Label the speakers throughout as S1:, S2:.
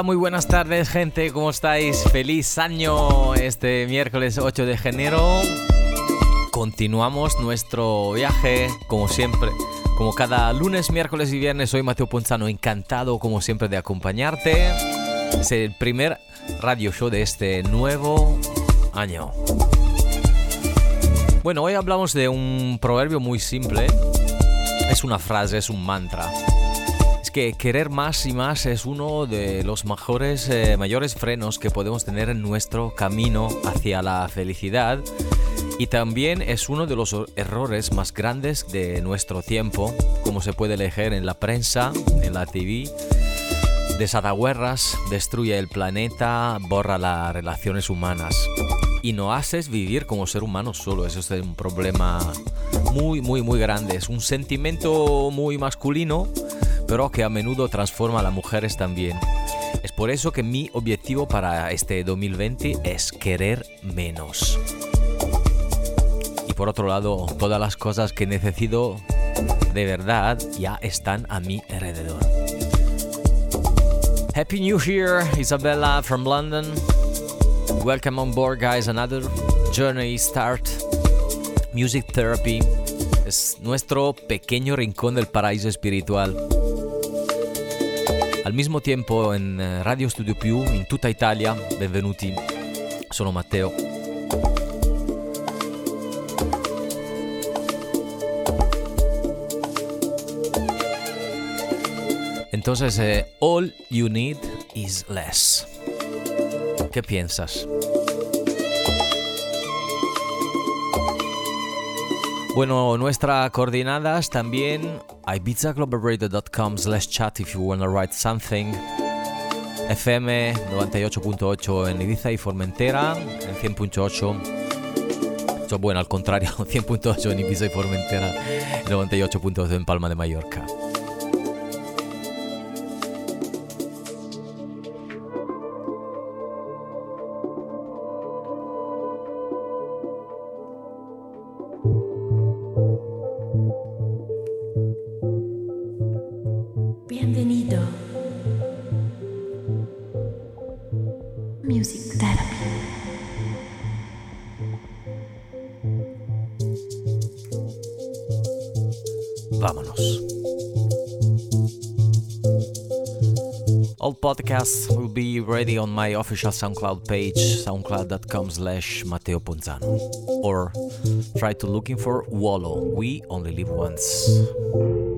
S1: Hola, muy buenas tardes gente, ¿cómo estáis? Feliz año este miércoles 8 de enero. Continuamos nuestro viaje, como siempre, como cada lunes, miércoles y viernes. Soy Mateo Ponzano, encantado como siempre de acompañarte. Es el primer radio show de este nuevo año. Bueno, hoy hablamos de un proverbio muy simple. Es una frase, es un mantra. Que querer más y más es uno de los mejores, eh, mayores frenos que podemos tener en nuestro camino hacia la felicidad. Y también es uno de los errores más grandes de nuestro tiempo, como se puede leer en la prensa, en la TV. Desata guerras, destruye el planeta, borra las relaciones humanas y no haces vivir como ser humano solo. Eso es un problema muy, muy, muy grande. Es un sentimiento muy masculino, pero que a menudo transforma a las mujeres también. Es por eso que mi objetivo para este 2020 es querer menos. Y por otro lado, todas las cosas que necesito de verdad ya están a mi alrededor. Happy New Year, Isabella from London. Welcome on board, guys. Another journey start. Music therapy es nuestro pequeño rincón del paraíso espiritual. Al mismo tiempo en eh, Radio Studio Più in tutta Italia, benvenuti. Sono Matteo. Entonces, eh, all you need is less. ¿Qué piensas? Bueno, nuestras coordenadas también ibizaglobal.com slash chat if you wanna write something. FM 98.8 en Ibiza y Formentera, en 100.8. Bueno, al contrario, 100.8 en Ibiza y Formentera, 98.8 en Palma de Mallorca. Will be ready on my official SoundCloud page, soundcloud.com slash Matteo Ponzano. Or try to looking for Wallow, We Only Live Once.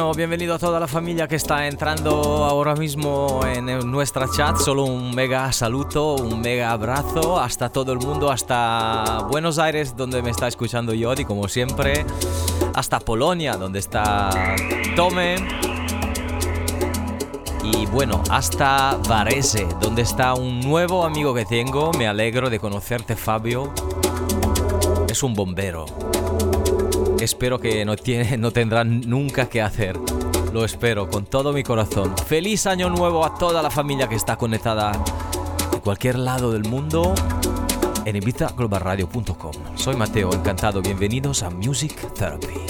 S1: Bueno, bienvenido a toda la familia que está entrando ahora mismo en nuestra chat. Solo un mega saludo, un mega abrazo hasta todo el mundo, hasta Buenos Aires, donde me está escuchando Yodi, como siempre, hasta Polonia, donde está Tome. Y bueno, hasta Varese, donde está un nuevo amigo que tengo. Me alegro de conocerte, Fabio. Es un bombero espero que no, tiene, no tendrán nunca que hacer. Lo espero con todo mi corazón. Feliz año nuevo a toda la familia que está conectada de cualquier lado del mundo en ibizaglobalradio.com. Soy Mateo, encantado. Bienvenidos a Music Therapy.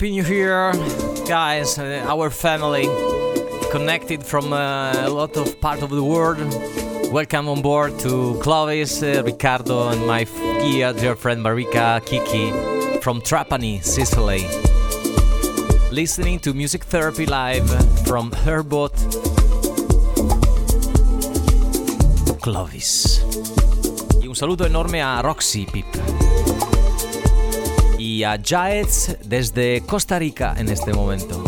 S1: Happy New Year, guys, uh, our family connected from uh, a lot of part of the world. Welcome on board to Clovis, uh, Ricardo, and my dear, dear friend Marika Kiki from Trapani, Sicily. Listening to Music Therapy Live from her boat Clovis. Un saludo enorme a Roxy Pip y a Jaets desde Costa Rica en este momento.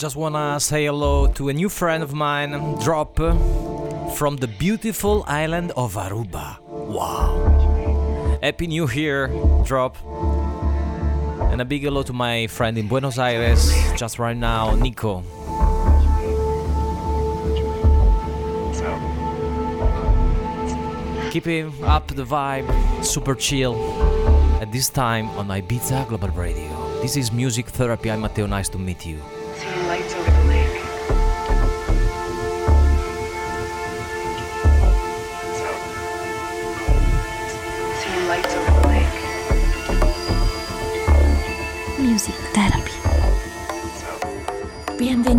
S1: Just wanna say hello to a new friend of mine, Drop, from the beautiful island of Aruba. Wow. Happy New Year, Drop. And a big hello to my friend in Buenos Aires, just right now, Nico. Keeping up the vibe, super chill, at this time on Ibiza Global Radio. This is Music Therapy. I'm Matteo. Nice to meet you.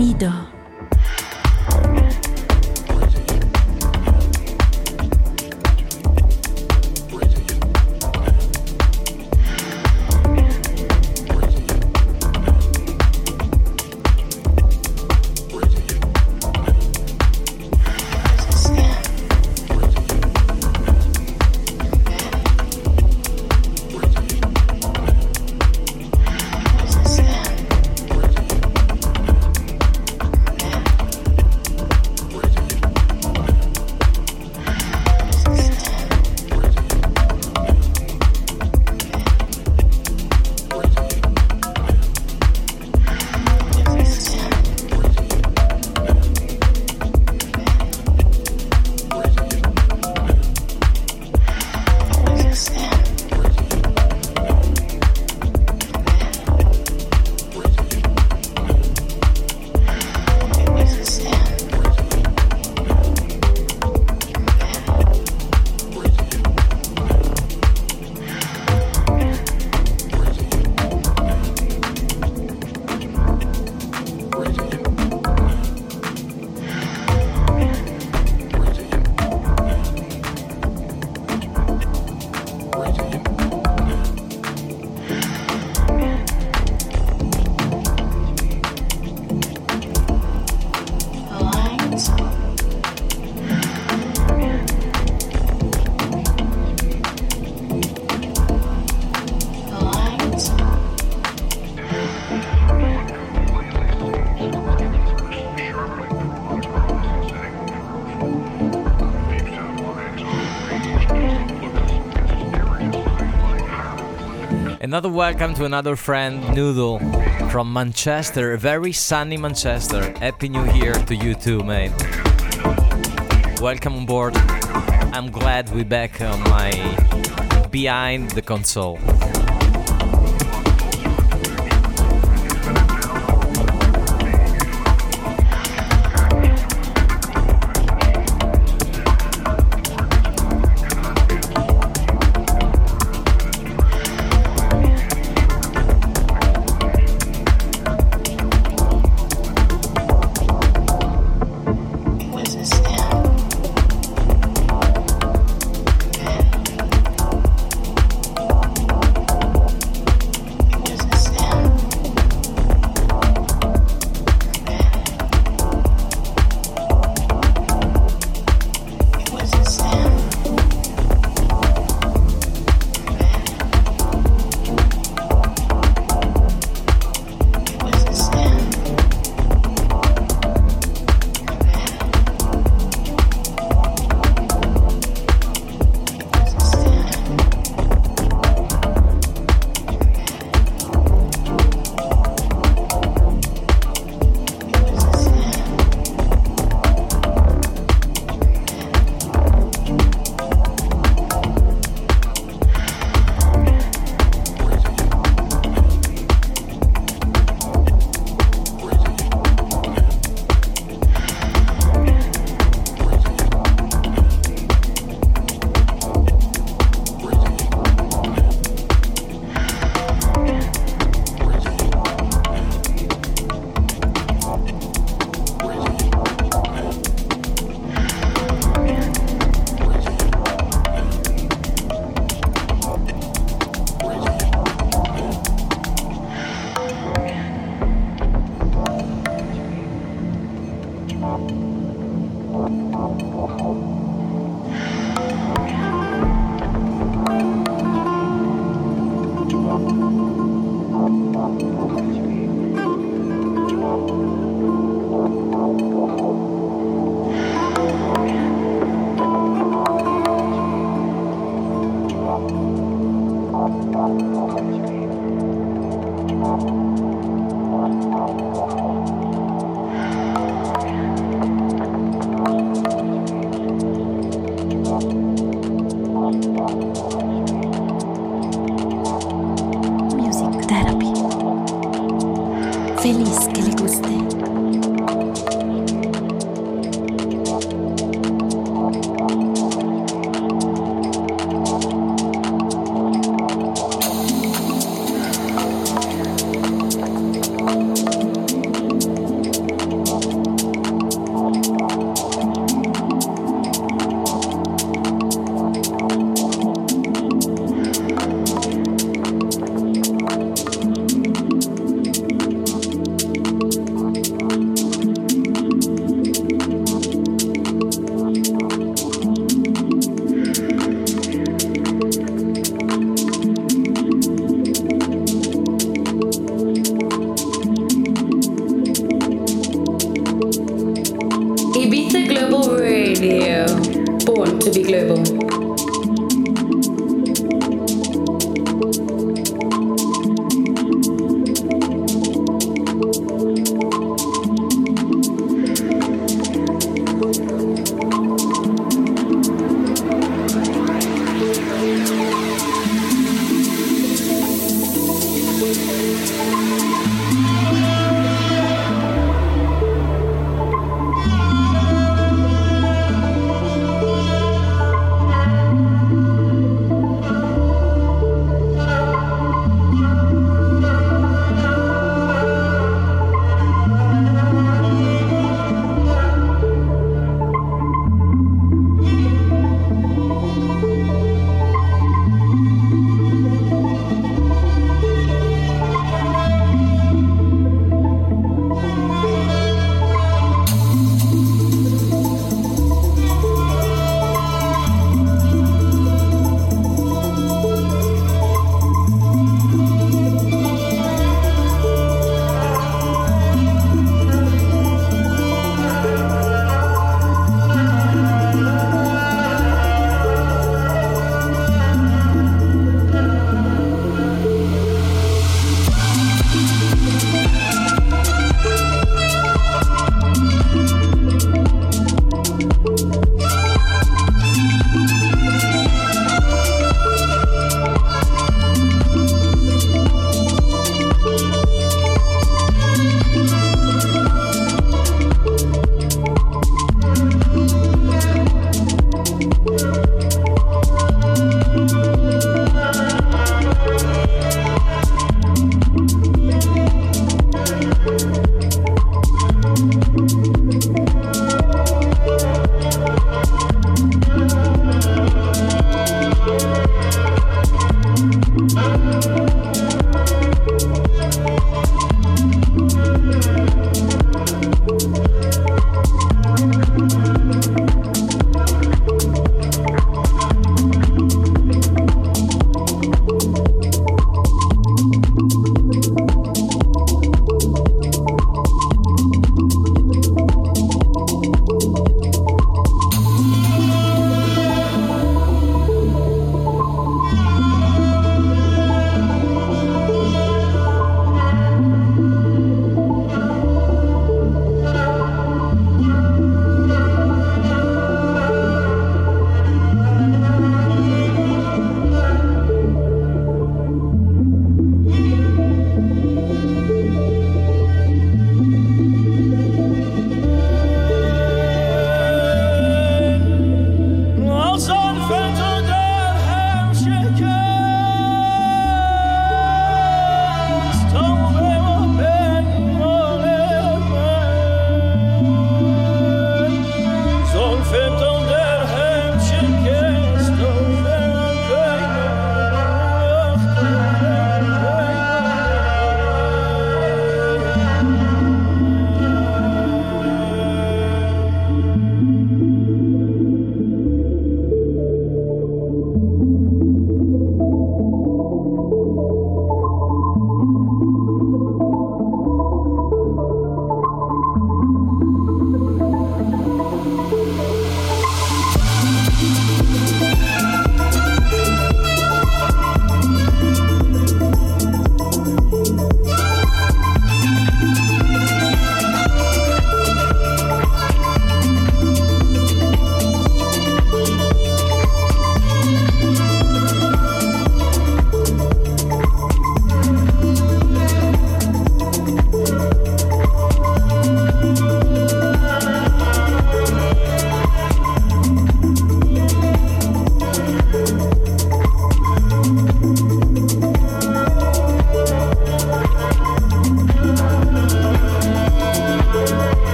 S2: Bienvenido.
S1: Another welcome to another friend, Noodle, from Manchester, very sunny Manchester. Happy New Year to you too, mate. Welcome on board. I'm glad we're back on my behind the console.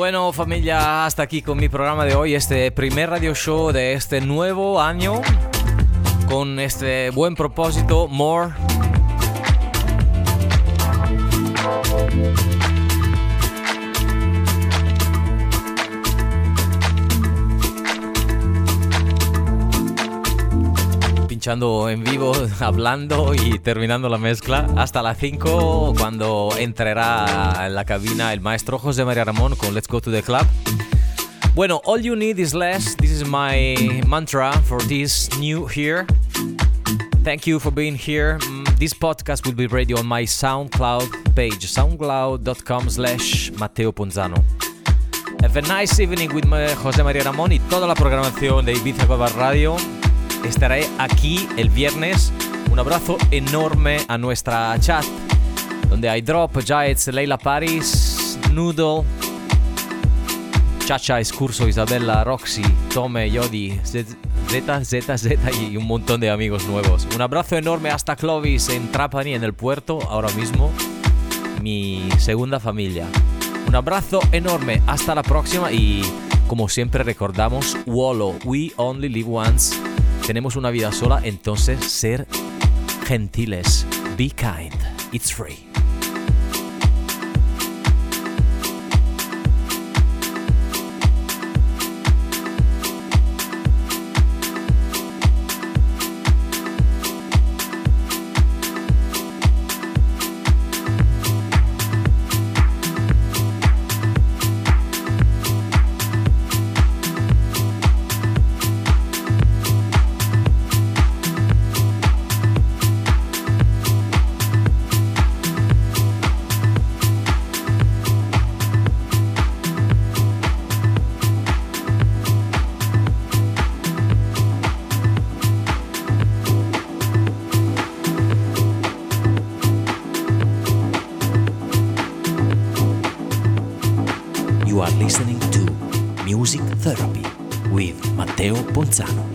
S1: Bueno familia, hasta aquí con mi programa de hoy, este primer radio show de este nuevo año, con este buen propósito, More. Pinchando en vivo, hablando y terminando la mezcla hasta las 5 cuando entrará en la cabina el maestro José María Ramón con Let's Go to the Club. Bueno, all you need is less. This is my mantra for this new year. Thank you for being here. Mm, this podcast will be ready on my SoundCloud page, soundcloud.com slash Matteo Ponzano. Have a nice evening with José María Ramón y toda la programación de Ibiza Global Radio estaré aquí el viernes. Un abrazo enorme a nuestra chat, donde hay Drop, Giants, Leila Paris, Noodle, Chacha, Escurso, Isabella, Roxy, Tome, Yodi, Z, Z, Z y un montón de amigos nuevos. Un abrazo enorme hasta Clovis en Trapani, en el puerto, ahora mismo. Mi segunda familia. Un abrazo enorme, hasta la próxima y como siempre recordamos, Wallo, We Only Live Once tenemos una vida sola, entonces ser gentiles. Be kind. It's free.
S3: You